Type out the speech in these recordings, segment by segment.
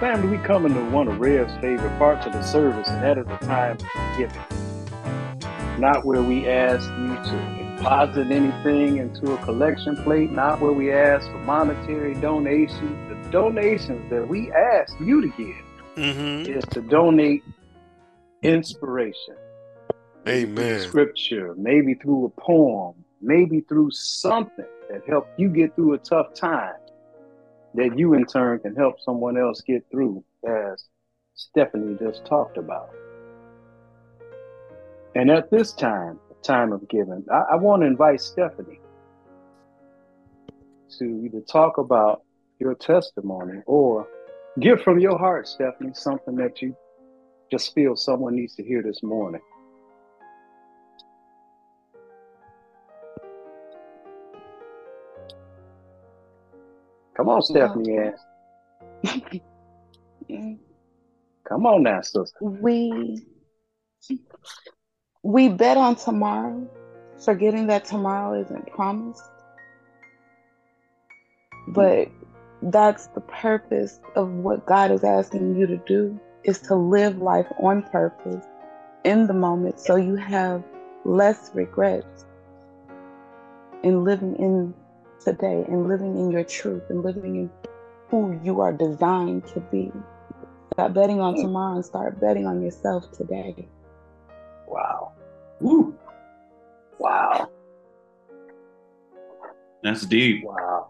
family, we come into one of Rev's favorite parts of the service, and that is the time of giving. Not where we ask you to deposit anything into a collection plate, not where we ask for monetary donations. The donations that we ask you to give Mm-hmm. is to donate inspiration, Amen. scripture, maybe through a poem, maybe through something that helped you get through a tough time that you in turn can help someone else get through, as Stephanie just talked about. And at this time, time of giving, I, I want to invite Stephanie to either talk about your testimony or give from your heart, Stephanie, something that you just feel someone needs to hear this morning. Come on, Stephanie. Ann. Come on now, sister. we we bet on tomorrow, forgetting that tomorrow isn't promised. But that's the purpose of what God is asking you to do is to live life on purpose in the moment so you have less regrets in living in today and living in your truth and living in who you are designed to be. Stop betting on tomorrow and start betting on yourself today. Wow. Woo. Wow. That's deep. Wow.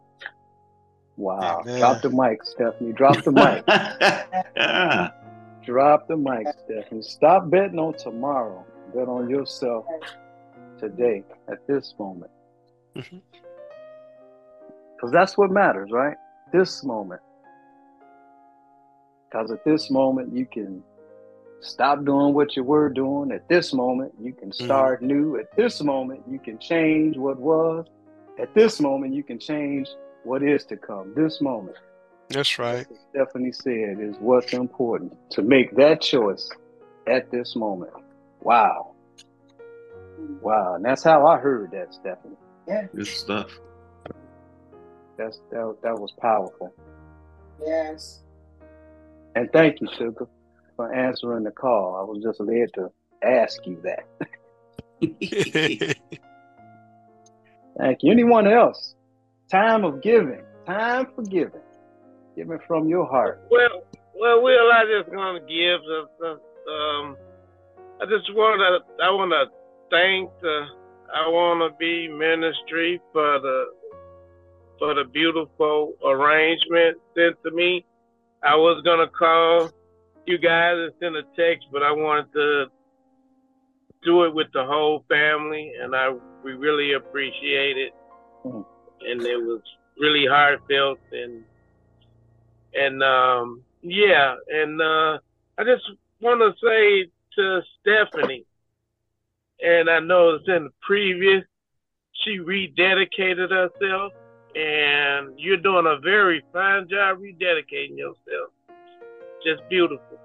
Wow. Amen. Drop the mic, Stephanie. Drop the mic. yeah. Drop the mic, Stephanie. Stop betting on tomorrow. Bet on yourself today, at this moment. Mhm. Because that's what matters, right? This moment. Because at this moment, you can stop doing what you were doing. At this moment, you can mm-hmm. start new. At this moment, you can change what was. At this moment, you can change what is to come. This moment. That's right. as Stephanie said, is what's important to make that choice at this moment. Wow. Wow. And that's how I heard that, Stephanie. Yeah. Good stuff. That's that, that was powerful. Yes. And thank you, Sugar, for answering the call. I was just led to ask you that. Thank you. Anyone else? Time of giving. Time for giving. Giving from your heart. Well, well, Will, I just want to give. Uh, um, I just want to. I want to thank the. I want to be ministry for the for the beautiful arrangement sent to me. I was gonna call you guys and send a text, but I wanted to do it with the whole family, and I we really appreciate it, Mhm. and it was really heartfelt and and um, yeah, and uh, I just want to say to Stephanie, and I know it's in the previous, she rededicated herself, and you're doing a very fine job rededicating yourself. Just beautiful.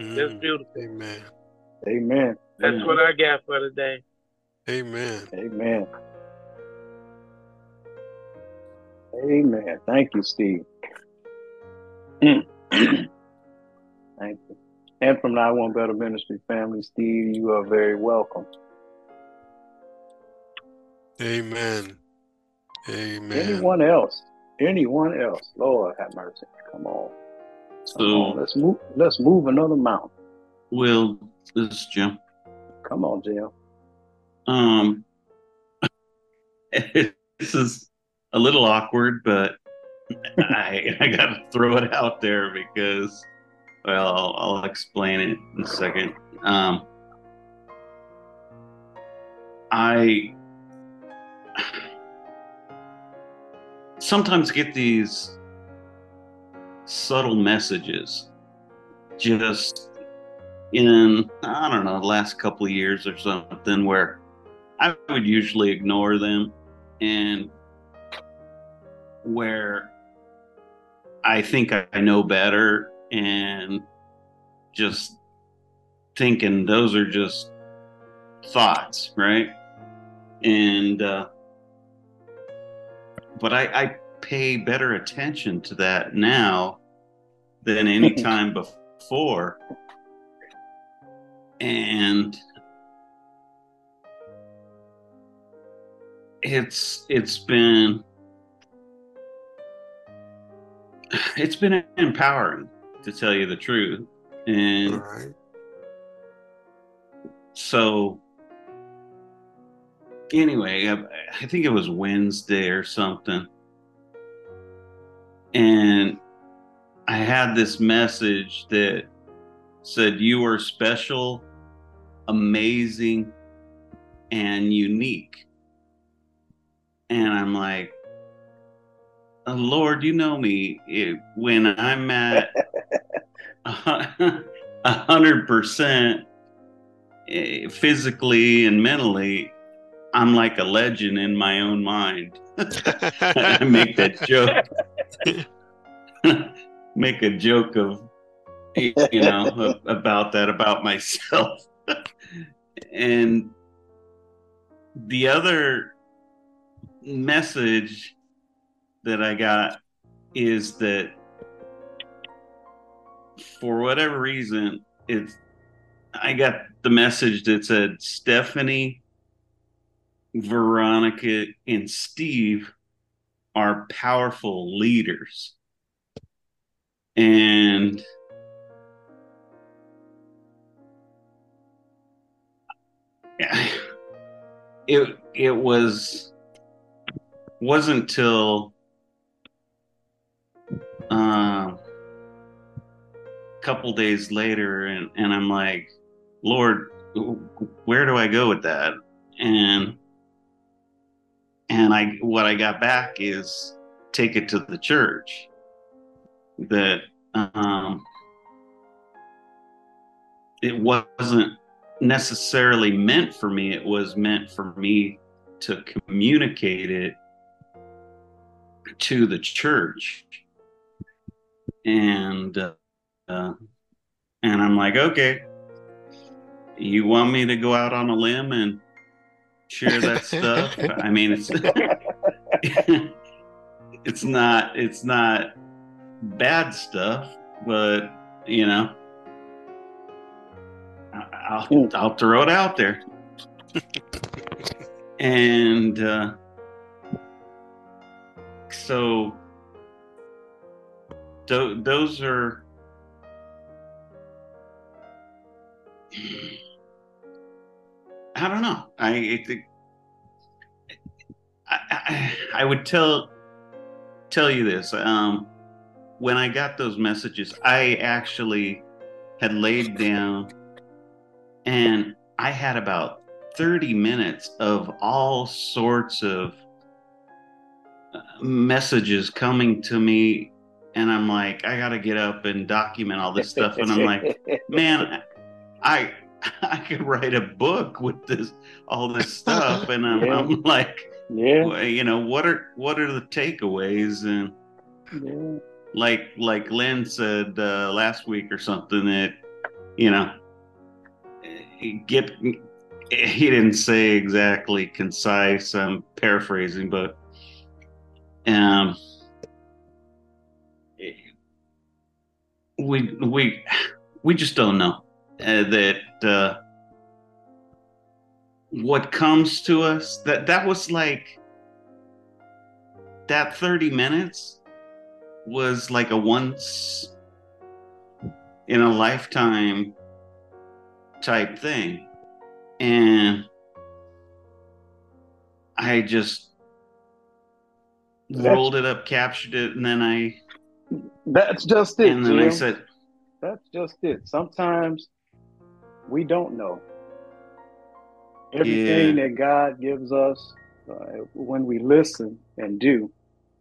Just Mm. beautiful. Amen. Amen. That's what I got for today. Amen. Amen. Amen. Thank you, Steve. Thank you. And from now on, Better Ministry family, Steve, you are very welcome. Amen. Amen. Anyone else? Anyone else? Lord have mercy. Come on. Come on. Let's move. Let's move another mountain. Will, this is Jim. Come on, Jim. Um, this is a little awkward, but I, I got to throw it out there because, well, I'll, I'll explain it in a second. Um, I sometimes get these subtle messages just in, I don't know, the last couple of years or something where I would usually ignore them and where I think I know better and just thinking those are just thoughts, right? And, uh, but I, I pay better attention to that now than any time before. And it's it's been it's been empowering to tell you the truth. And right. so anyway, I, I think it was Wednesday or something. And I had this message that said, You are special, amazing, and unique. And I'm like, "Oh, Lord, you know me. It, when I'm at a hundred percent eh, physically and mentally, I'm like a legend in my own mind. I make that joke. make a joke of you know about that about myself. and the other message that I got is that for whatever reason, it's I got the message that said Stephanie, Veronica, and Steve are powerful leaders. And it it was wasn't till a couple days later and, and I'm like, Lord, where do I go with that? And and I what I got back is take it to the church. That um it wasn't necessarily meant for me, it was meant for me to communicate it to the church. And uh, uh, and I'm like, okay, you want me to go out on a limb and share that stuff? I mean, it's it's not it's not bad stuff, but you know, I'll I'll throw it out there. and uh, so tho- those are I don't know. I I think I, I, would tell tell you this. Um, when I got those messages, I actually had laid down and I had about 30 minutes of all sorts of uh, messages coming to me and I'm like I got to get up and document all this stuff and I'm like man I I could write a book with this all this stuff and I'm, Yeah. I'm like yeah, you know what are what are the takeaways and yeah. like like Len said uh, last week or something that you know get he didn't say exactly concise I'm paraphrasing but um we we we just don't know uh, that uh, what comes to us that that was like that 30 minutes was like a once in a lifetime type thing and i just That's- rolled it up captured it and then i That's just it, and then i said That's just it. Sometimes we don't know. Everything that God gives us uh, when we listen and do,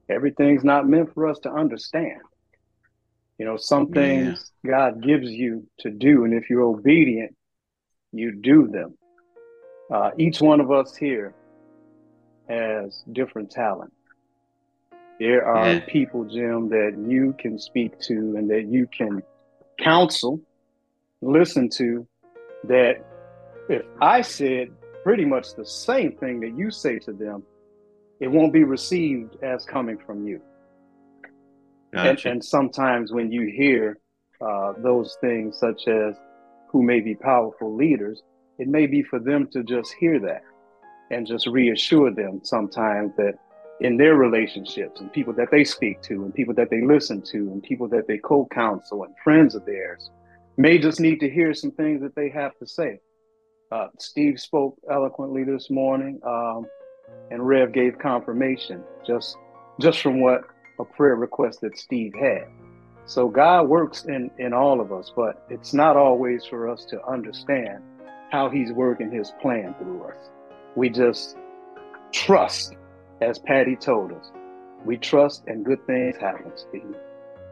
everything's not meant for us to understand. You know, some Yeah. things God gives you to do, and if you're obedient, you do them. Uh, each one of us here has different talent. There are Yeah. people, Jim, that you can speak to and that you can counsel, listen to, that if I said pretty much the same thing that you say to them, it won't be received as coming from you. And, Gotcha. and sometimes when you hear uh, those things, such as who may be powerful leaders, it may be for them to just hear that and just reassure them sometimes that in their relationships and people that they speak to and people that they listen to and people that they co-counsel and friends of theirs may just need to hear some things that they have to say. Uh, Steve spoke eloquently this morning, um, and Rev gave confirmation just just from what a prayer request that Steve had. So God works in in all of us, but it's not always for us to understand how He's working His plan through us. We just trust, as Patty told us. We trust, and good things happen, Steve.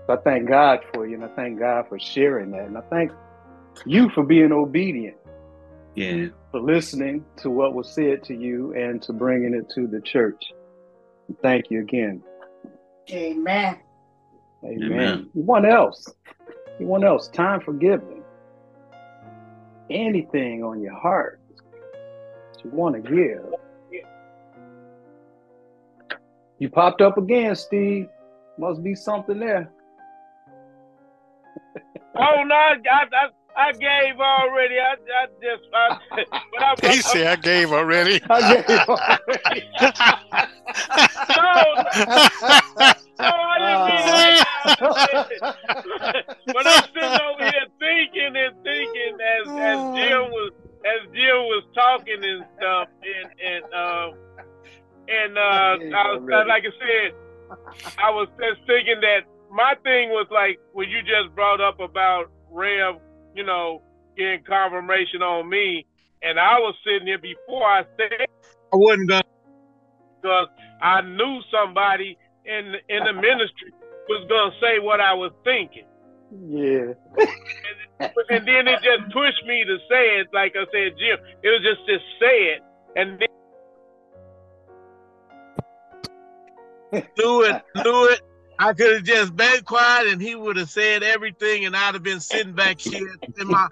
So I thank God for you, and I thank God for sharing that, and I thank you for being obedient, Yeah. for listening to what was said to you, and to bringing it to the church. Thank you again. Amen. Amen. Amen. Anyone else? Anyone else? Time for giving. Anything on your heart that you want to give. You popped up again, Steve. Must be something there. Oh no, I, I, I gave already. I, I just, I, but I, He said, I gave already. I gave already. no, I didn't mean to but I'm sitting over here thinking and thinking as as Jim was as Jim was talking and stuff, and and um and uh, I was like I said, I was just thinking that my thing was like when you just brought up about Rev, you know, getting confirmation on me, and I was sitting here before I said I wasn't gonna because I knew somebody in in the ministry was gonna say what I was thinking. Yeah. and then it just pushed me to say it. Like I said, Jim, it was just to say it, and then knew it, do it. I could have just been quiet and he would have said everything, and I'd have been sitting back here in my.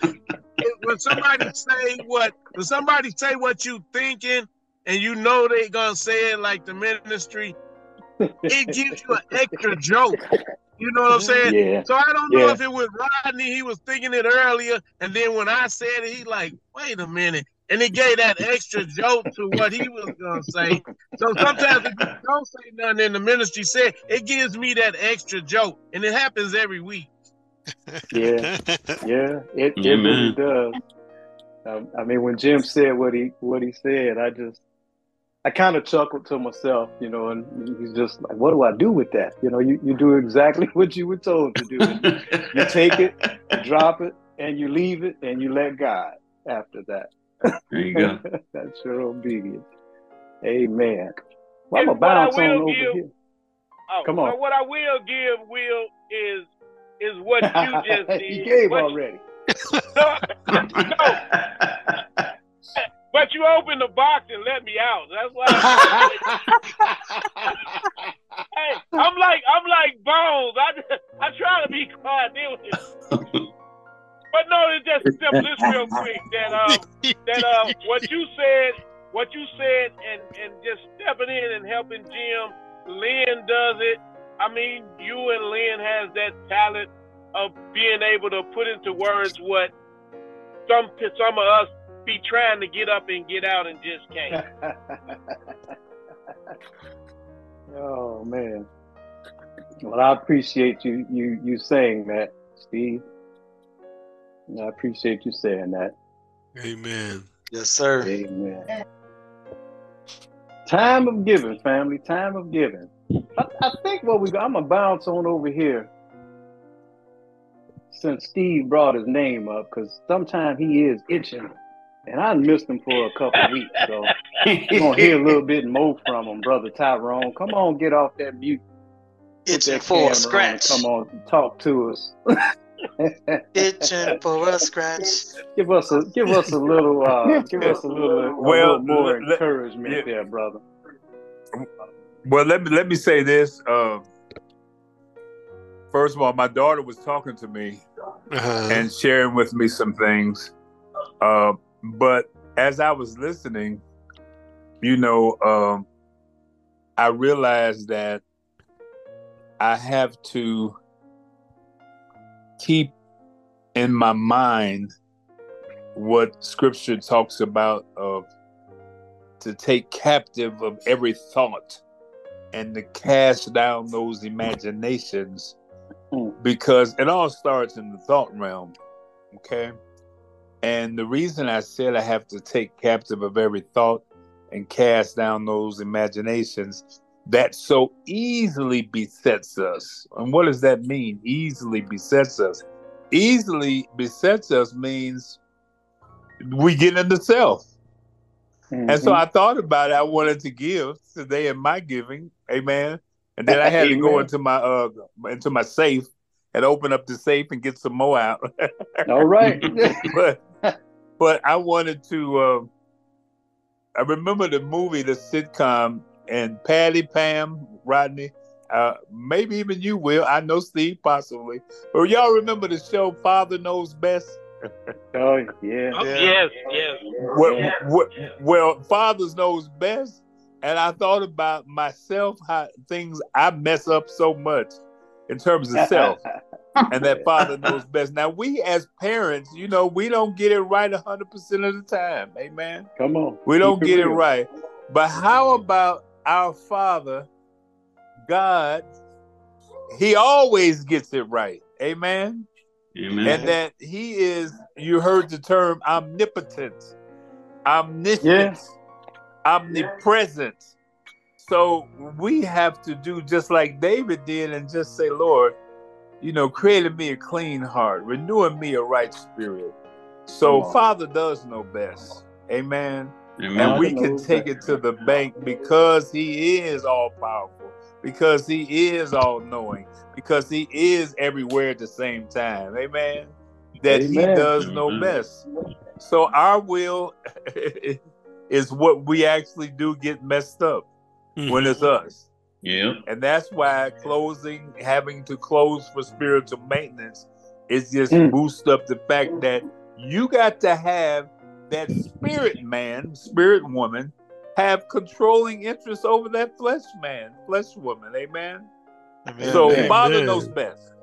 When somebody say what, when somebody say what you thinking, and you know they gonna say it like the ministry, it gives you an extra joke. You know what I'm saying? Yeah. So I don't know Yeah. if it was Rodney, he was thinking it earlier, and then when I said it, he like, wait a minute. And it gave that extra joke to what he was gonna say. So sometimes if you don't say nothing in the ministry said, it gives me that extra joke. And it happens every week. Yeah. Yeah. It, it really does. Um, I mean, when Jim said what he what he said, I just I kind of chuckled to myself, you know, and he's just like, "What do I do with that?" You know, you, you do exactly what you were told to do. You take it, drop it, and you leave it, and you let God after that. There you go. That's your obedience. Amen. Well, I'm And gonna what I bounce on over give- here. oh, Come on. But what I will give Will is is what you just did. he gave What- already. No, no, but you opened the box and let me out. That's why. hey, I'm like I'm like Bones. I I try to be quiet. Then with it. But no, it's just simple. Just real quick that um that uh what you said, what you said, and and just stepping in and helping Jim. Len does it. I mean, you and Len has that talent of being able to put into words what some some of us be trying to get up and get out and just can't. oh man. Well, I appreciate you you you saying that, Steve. I appreciate you saying that. Amen. Yes, sir. Amen. Time of giving, family. Time of giving. I, I think what we got, I'm gonna bounce on over here since Steve brought his name up, because sometimes he is itching, and I missed him for a couple weeks, so we're gonna hear a little bit more from him, brother Tyrone. Come on, get off that mute. Put Itching that for camera a on. scratch. Come on, talk to us. Itching for a scratch. give us a give us a little uh, give us a little, a Well, little more let- let- encouragement yeah. there, brother. Well, let me let me say this. Um, first of all, my daughter was talking to me Uh-huh. and sharing with me some things. Uh, but as I was listening, you know, um, I realized that I have to keep in my mind what scripture talks about of to take captive of every thought and to cast down those imaginations because it all starts in the thought realm okay? And the reason i said i have to take captive of every thought and cast down those imaginations that so easily besets us and what does that mean easily besets us easily besets us means we get into self and so Mhm. I thought about it. I wanted to give today in my giving, amen. And then I had to go into my uh into my safe and open up the safe and get some more out. all right. but but I wanted to. Uh, I remember the movie, the sitcom, and Patty, Pam, Rodney. Uh, maybe even you will. I know Steve possibly. But y'all remember the show Father Knows Best? oh yeah. Oh, Yeah. Yes, yes. well, Yeah. well, well, fathers knows best, and I thought about myself, how things I mess up so much in terms of self, and that father knows best. Now, we as parents, you know, we don't get it right hundred percent of the time. Amen. Come on. We don't Keep get it real. right, but how about our Father, God? He always gets it right. Amen Amen. and that he is you heard the term omnipotent omniscient Yeah. omnipresent so we have to do just like david did and just say lord you know created me a clean heart renewing me a right spirit so father does know best amen Amen. And we can take it to the bank because he is all powerful, because he is all knowing, because he is everywhere at the same time. Amen. That he Amen. does know Mhm. best. So our will is what we actually do get messed up when it's us. Yeah. And that's why closing, having to close for spiritual maintenance, is just Mm. boost up the fact that you got to have that spirit man, spirit woman, have controlling interest over that flesh man, flesh woman. Amen. Amen. So Amen. Father Amen. knows best.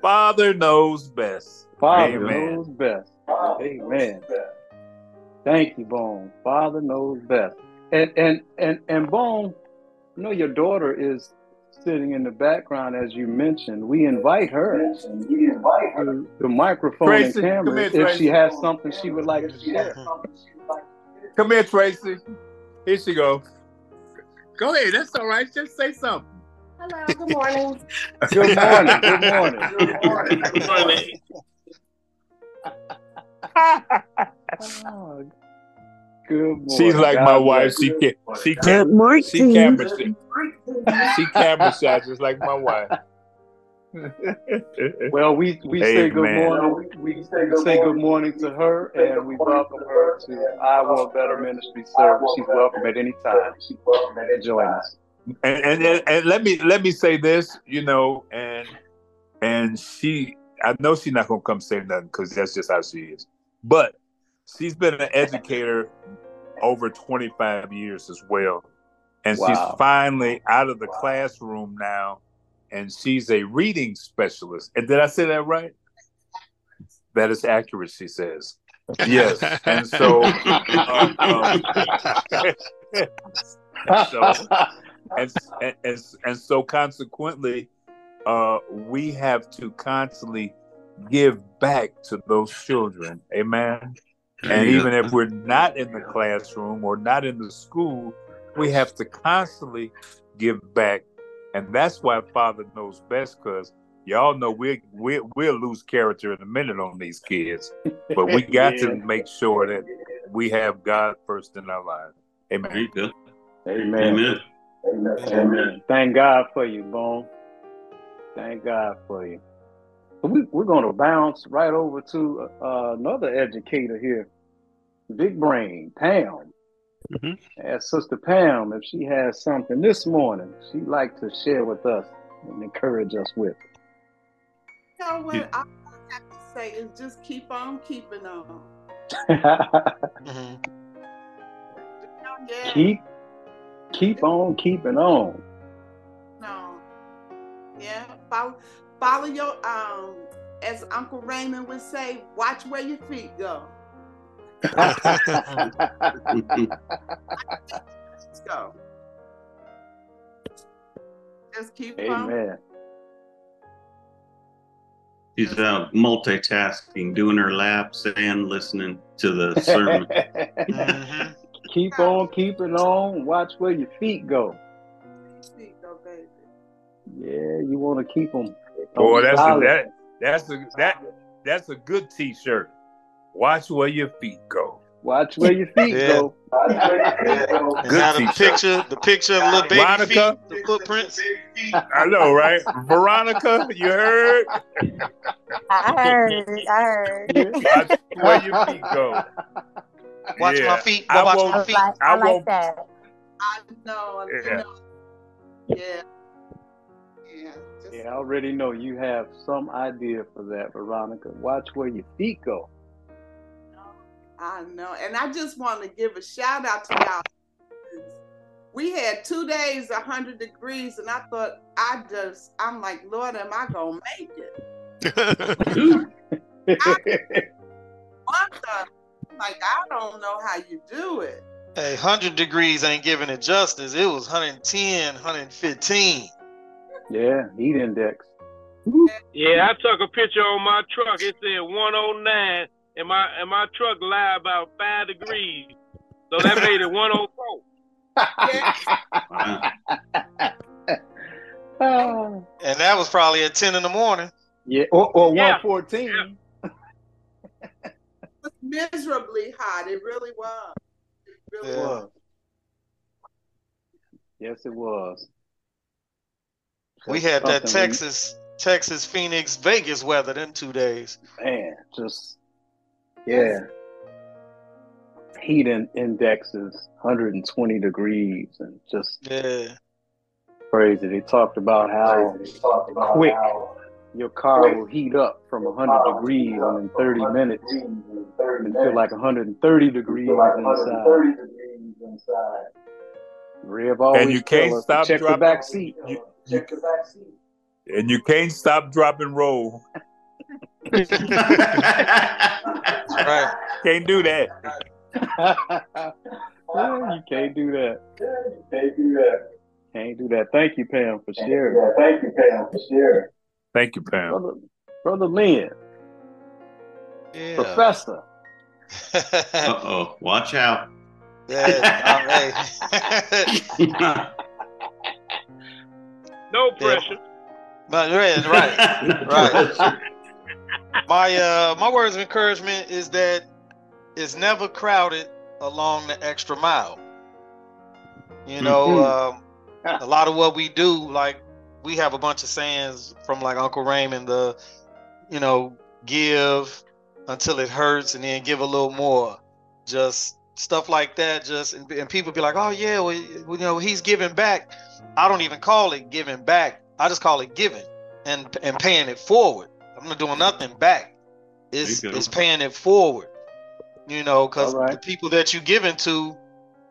Father knows best. Father Amen. knows best. Amen. Thank you, Bone. Father knows best. And and and and Bone, you know your daughter is sitting in the background as you mentioned. We invite her to the microphone Tracy, and come camera if Tracy. she has something she would like to share. Come here, Tracy. Here she go. Go ahead. That's all right. Just say something. Hello, good morning. Good morning. Good morning. Good morning. Oh, good morning. She's like God my wife. She you. can she can morning. she camera shy. She camera shy just like my wife. Well, we we say good Amen. morning. We, we say good morning to her, and we welcome her to Iowa Better Ministry service. She's welcome at any time. She's welcome to Join us. and, and and and let me let me say this, you know, and and she, I know she's not gonna come say nothing because that's just how she is. But she's been an educator over 25 years as well, and Wow. she's finally out of the classroom now, and she's a reading specialist. And did I say that right? That is accurate, she says. Yes, and so. um, so and, and and and so consequently, uh, we have to constantly give back to those children. Amen. And Yeah. even if we're not in the classroom or not in the school, we have to constantly give back. And that's why Father knows best, because y'all know we we we'll lose character in a minute on these kids. But we got to make sure that we have God first in our lives. There Amen. you. Amen. Amen. Amen. Thank God for you, Bone. Thank God for you. We, we're going to bounce right over to uh, another educator here, Big Brain, Pam. Mhm. Ask Sister Pam if she has something this morning she'd like to share with us and encourage us with. You know what I have to say is just keep on keeping on. Mhm. Yeah, keep, keep on keeping on. no. Yeah, Follow, follow your um, as Uncle Raymond would say, watch where your feet go. Let's go. Just keep on. Amen. She's out multitasking, doing her laps and listening to the sermon. Mm-hmm. Keep on keeping on. Watch where your feet go. Feet go, baby. Yeah, you want to keep them. Boy, that's a, that that's a that that's a good T-shirt. Watch where your feet go. Watch where your feet Yeah. go. And Good now the picture, the picture of little baby Veronica? feet, the footprints. I know, right? Veronica, you heard? I heard. I heard. Watch where your feet go. Watch Yeah. my feet. I Watch won't- my I feet. like, I I like won't- that. I know. I Yeah. know. Yeah. Yeah. Just, Yeah, I already know you have some idea for that, Veronica. Watch where your feet go. I know. And I just want to give a shout out to y'all. We had two days, 100 degrees, and I thought, I just, I'm like, Lord, am I going to make it? What the? Like, I don't know how you do it. Hey, 100 degrees ain't giving it justice. It was 110, 115. yeah, heat index. Yeah, I took a picture on my truck. It said 109, and my and my truck lie about five degrees. So that made it 104. Wow. Ah. And that was probably at 10 in the morning. yeah, or, or Yeah. 114. It was miserably hot. It really was. It really Yeah. was. was. Yes, it was. We had that Something when- Texas, Texas, Phoenix, Vegas weather in two days. Man, just yeah. Heat in, index is 120 degrees and just Yeah. crazy. They talked about how quick your car will heat up from 100 degrees in 30 minutes and feel like 130 degrees inside. Rev always And you can't tell us to stop check the back seat. You- you- and you can't stop, dropping roll. Right. Can't do that. You can't do that. Can't do that. Can't do that. Thank you, Pam, for sharing. thank you, Pam, for sharing. Thank you, Pam. Brother, Brother Len, Yeah. Professor. Uh oh, watch out. yeah. hey. No pressure. But right, right. Right. My uh my words of encouragement is that it's never crowded along the extra mile. You know, um, a lot of what we do, like we have a bunch of sayings from like Uncle Raymond, the you know, give until it hurts and then give a little more. Just stuff like that. Just and, and people be like, oh yeah, well, you know, he's giving back. I don't even call it giving back. I just call it giving and and paying it forward. I'm not doing nothing back. It's There you go. it's paying it forward. You know, because All right. the people that you giving to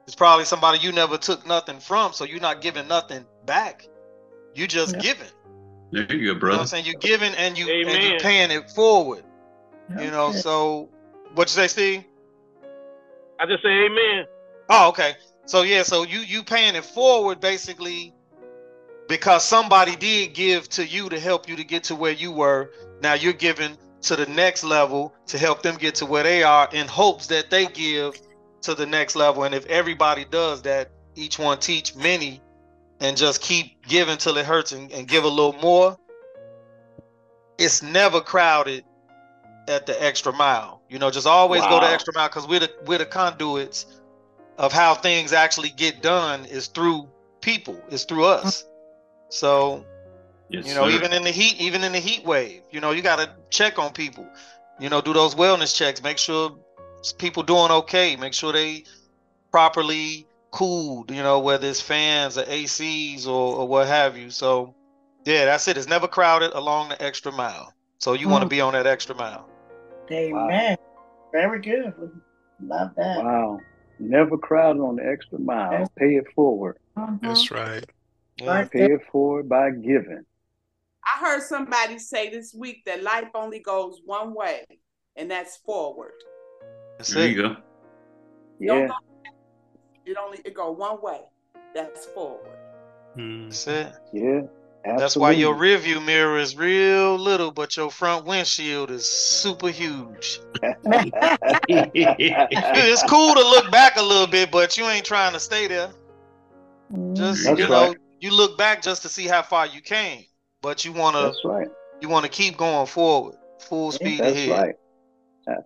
is probably somebody you never took nothing from, so you're not giving nothing back. You just Yeah. giving. There you go, You know what brother. I'm saying? You're giving and you and you Amen. paying it forward. You know, so what you say, Steve? I just say amen. Oh, okay. So yeah, so you you paying it forward basically because somebody did give to you to help you to get to where you were. Now you're giving to the next level to help them get to where they are in hopes that they give to the next level. And if everybody does that, each one teach many and just keep giving till it hurts and, and give a little more, it's never crowded at the extra mile. You know, just always go the extra mile because we're the we're the conduits of how things actually get done is through people, is through us. So, Yes, you know, sir. even in the heat, even in the heat wave, you know, you gotta check on people. You know, do those wellness checks, make sure people doing okay, make sure they properly cooled, you know, whether it's fans or ACs or, or what have you. So yeah, that's it. It's never crowded along the extra mile. So you want to be on that extra mile. Amen. Very good. Love that. Wow. Never crowded on the extra mile. Pay it forward. Mhm. That's right. Yeah. Pay it forward by giving. I heard somebody say this week that life only goes one way, and that's forward. That's There it. you go. Yeah. go- It only it go one way. That's forward. Mm. That's it. Yeah. That's why your absolutely. rear view mirror is real little, but your front windshield is super huge. it's cool to look back a little bit, but you ain't trying to stay there. Just That's you know, right. You look back just to see how far you came, but you wanna right. you wanna keep going forward, full speed That's ahead. right.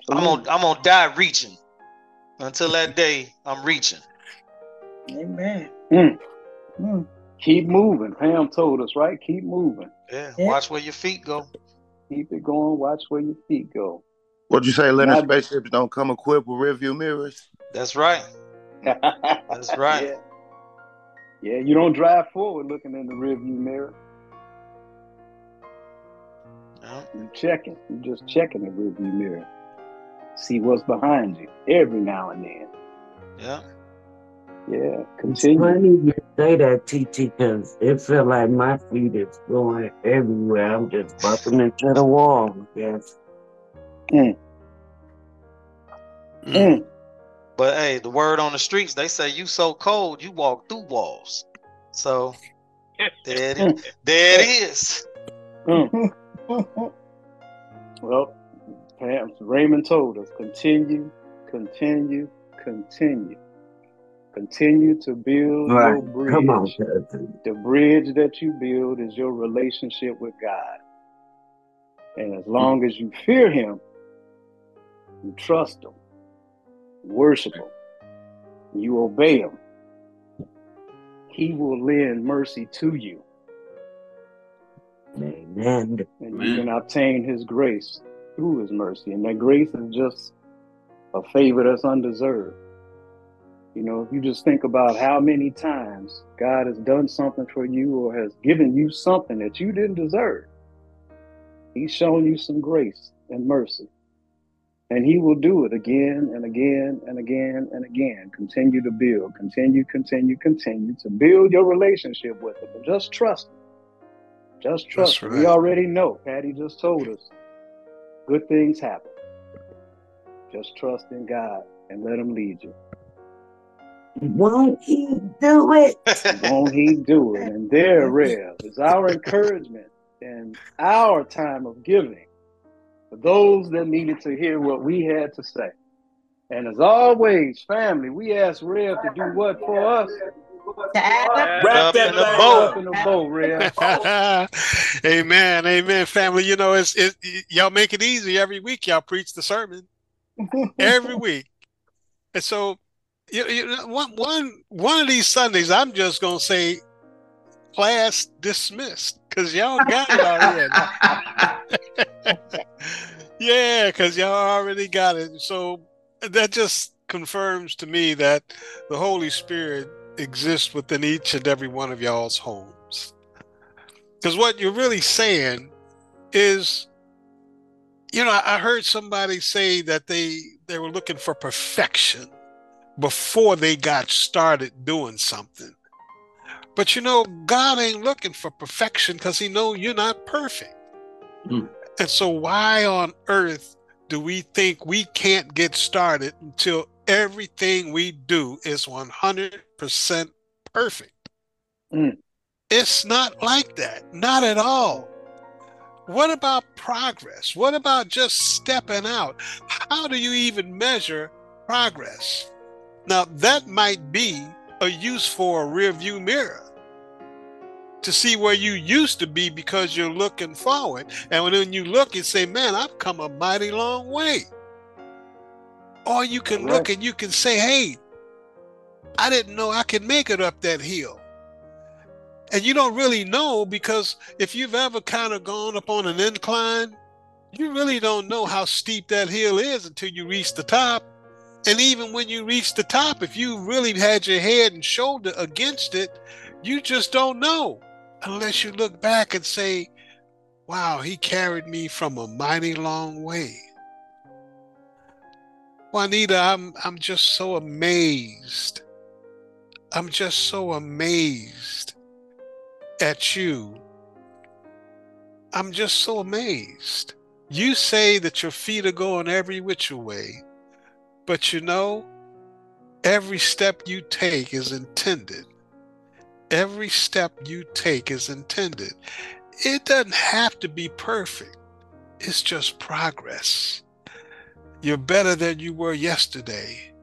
I'm gonna I'm gonna die reaching. Until that day, I'm reaching. Amen. Mm. Mm. Keep moving. Pam told us, right? Keep moving. Yeah, Yeah. watch where your feet go. Keep it going. Watch where your feet go. What'd you say, Leonard? Not- Spaceships don't come equipped with rear view mirrors? That's right. That's right. Yeah. Yeah, you don't drive forward looking in the rearview mirror. Yeah. You checking. You're just checking the rearview mirror. See what's behind you every now and then. Yeah. Yeah, It's continue. funny you say that, TT, because it feel like my feet is going everywhere. I'm just bumping into the wall. Yes. Mm. Mm. But hey, the word on the streets, they say you so cold, you walk through walls. So there it is. There it is. Mm. Well, Pam, Raymond told us continue, continue, continue. Continue to build your bridge. Come on. The bridge that you build is your relationship with God. And as long as you fear Him, you trust Him, worship Him, you obey Him, He will lend mercy to you. Amen. And you can obtain His grace through His mercy. And that grace is just a favor that's undeserved. You know, if you just think about how many times God has done something for you or has given you something that you didn't deserve, He's shown you some grace and mercy. And He will do it again and again and again and again. Continue to build, continue, continue, continue to build your relationship with Him. And just trust Him. Just trust Him. We already know. Patty just told us good things happen. Just trust in God and let Him lead you. Won't he do it? Won't he do it? And there, Rev, is our encouragement and our time of giving for those that needed to hear what we had to say. And as always, family, we ask Rev to do what for us? Wrap that in the thing up. in the bow, Rev. amen, amen, family. You know, it's it, y'all make it easy every week. Y'all preach the sermon every week, and so you, you know, one one one of these Sundays, I'm just gonna say, class dismissed, because y'all got it already. yeah, because y'all already got it. So that just confirms to me that the Holy Spirit exists within each and every one of y'all's homes. Because what you're really saying is, you know, I heard somebody say that they they were looking for perfection before they got started doing something. But you know, God ain't looking for perfection because He know you're not perfect. Mm. And so, why on earth do we think we can't get started until everything we do is 100% perfect? Mm. It's not like that, not at all. What about progress? What about just stepping out? How do you even measure progress? Now, that might be a use for a rear view mirror to see where you used to be because you're looking forward. And when you look and say, man, I've come a mighty long way. Or you can Correct. look and you can say, hey, I didn't know I could make it up that hill. And you don't really know because if you've ever kind of gone up on an incline, you really don't know how steep that hill is until you reach the top. And even when you reach the top, if you really had your head and shoulder against it, you just don't know unless you look back and say, wow, he carried me from a mighty long way. Juanita, I'm I'm just so amazed. I'm just so amazed at you I'm just so amazed. You say that your feet are going every which way, but you know, every step you take is intended. Every step you take is intended. It doesn't have to be perfect, it's just progress. You're better than you were yesterday.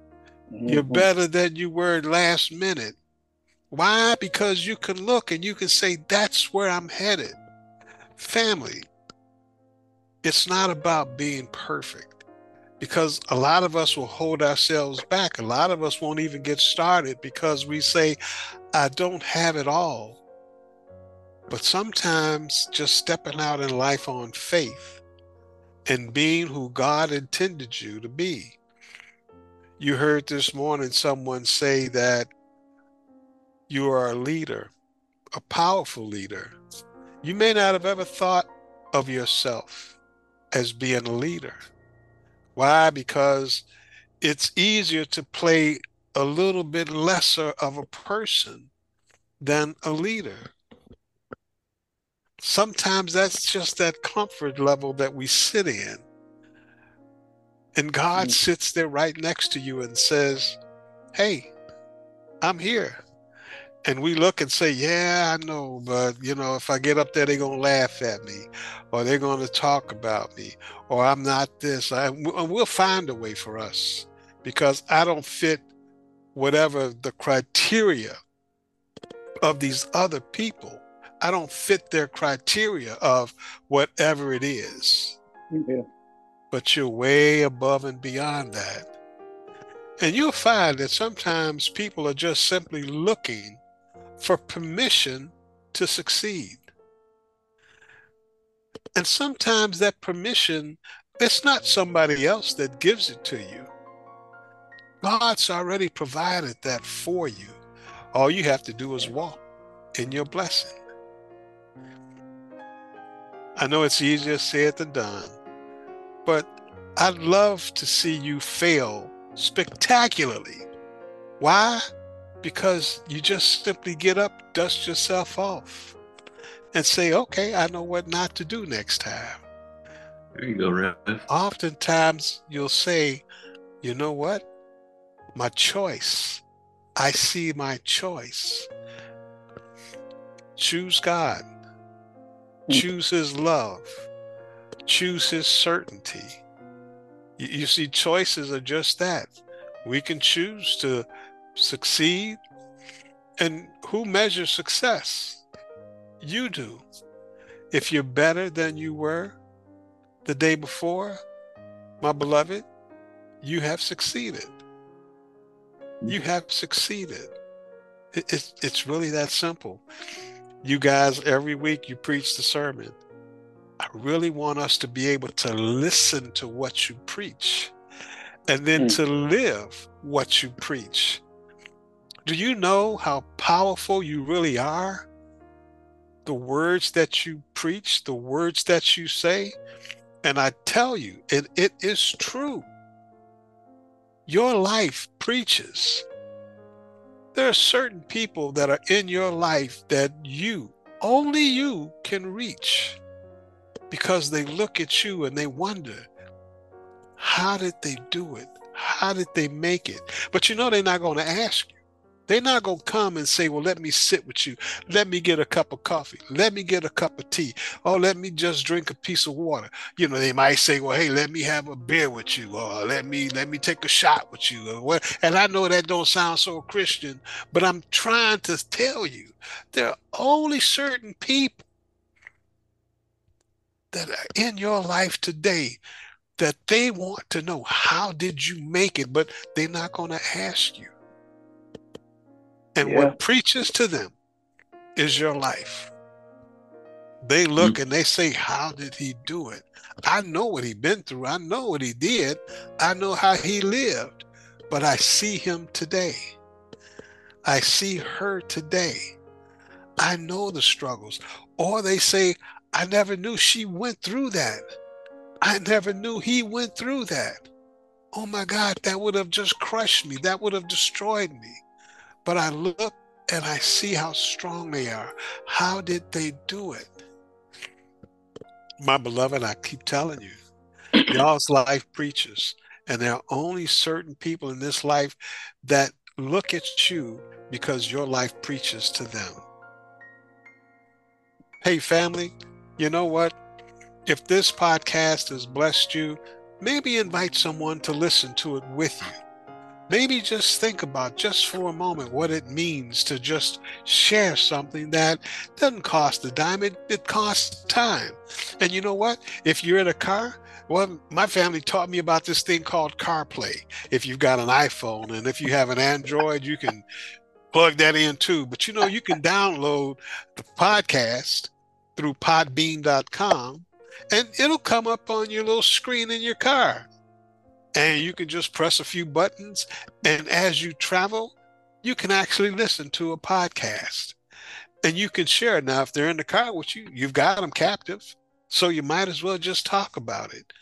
You're Mhm. better than you were last minute. Why? Because you can look and you can say, that's where I'm headed. Family, it's not about being perfect because a lot of us will hold ourselves back. A lot of us won't even get started because we say, I don't have it all. But sometimes just stepping out in life on faith and being who God intended you to be. You heard this morning someone say that you are a leader, a powerful leader. You may not have ever thought of yourself as being a leader. Why? Because it's easier to play a little bit lesser of a person than a leader. Sometimes that's just that comfort level that we sit in. And God mm. sits there right next to you and says, Hey, I'm here. And we look and say, Yeah, I know, but you know, if I get up there, they're gonna laugh at me, or they're gonna talk about me, or I'm not this. I, and we'll find a way for us because I don't fit whatever the criteria of these other people. I don't fit their criteria of whatever it is. Yeah. But you're way above and beyond that. And you'll find that sometimes people are just simply looking for permission to succeed. And sometimes that permission, it's not somebody else that gives it to you. God's already provided that for you. All you have to do is walk in your blessing. I know it's easier said than done, but I'd love to see you fail spectacularly. Why? Because you just simply get up, dust yourself off, and say, okay, I know what not to do next time. There you go, Rev. Oftentimes you'll say, you know what? My choice. I see my choice. Choose God. Hmm. Choose His love. Choose His certainty. You, you see, choices are just that. We can choose to succeed. And who measures success? You do. If you're better than you were the day before, my beloved, you have succeeded. You have succeeded. It's, it's really that simple. You guys, every week you preach the sermon. I really want us to be able to listen to what you preach and then hmm. to live what you preach. Do you know how powerful you really are? The words that you preach, the words that you say. And I tell you, it, it is true. Your life preaches. There are certain people that are in your life that you, only you, can reach because they look at you and they wonder, how did they do it? How did they make it? But you know, they're not going to ask you. They're not going to come and say, Well, let me sit with you. Let me get a cup of coffee. Let me get a cup of tea. Oh, let me just drink a piece of water. You know, they might say, Well, hey, let me have a beer with you, or let me let me take a shot with you. Or what and I know that don't sound so Christian, but I'm trying to tell you there are only certain people that are in your life today that they want to know how did you make it, but they're not going to ask you. And Yeah. what preaches to them is your life. They look mm. and they say, How did he do it? I know what he been through. I know what he did. I know how he lived. But I see him today. I see her today. I know the struggles. Or they say, I never knew she went through that. I never knew he went through that. Oh my God, that would have just crushed me. That would have destroyed me. But I look and I see how strong they are. How did they do it? My beloved, I keep telling you, y'all's life preachers. And there are only certain people in this life that look at you because your life preaches to them. Hey, family, you know what? If this podcast has blessed you, maybe invite someone to listen to it with you. Maybe just think about just for a moment what it means to just share something that doesn't cost a dime, it, it costs time. And you know what? If you're in a car, well, my family taught me about this thing called CarPlay. If you've got an iPhone and if you have an Android, you can plug that in too. But you know, you can download the podcast through podbean.com and it'll come up on your little screen in your car and you can just press a few buttons. And as you travel, you can actually listen to a podcast and you can share it. Now, if they're in the car with you, you've got them captive. So you might as well just talk about it.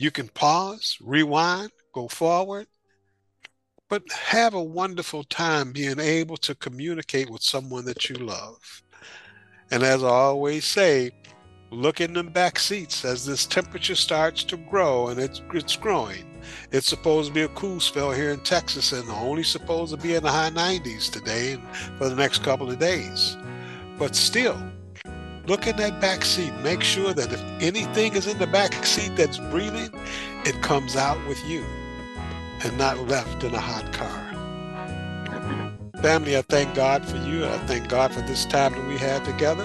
You can pause, rewind, go forward, but have a wonderful time being able to communicate with someone that you love. And as I always say, look in the back seats as this temperature starts to grow and it's, it's growing it's supposed to be a cool spell here in Texas and only supposed to be in the high 90s today and for the next couple of days. But still, look in that back seat. Make sure that if anything is in the back seat that's breathing, it comes out with you and not left in a hot car. Family, I thank God for you. I thank God for this time that we had together.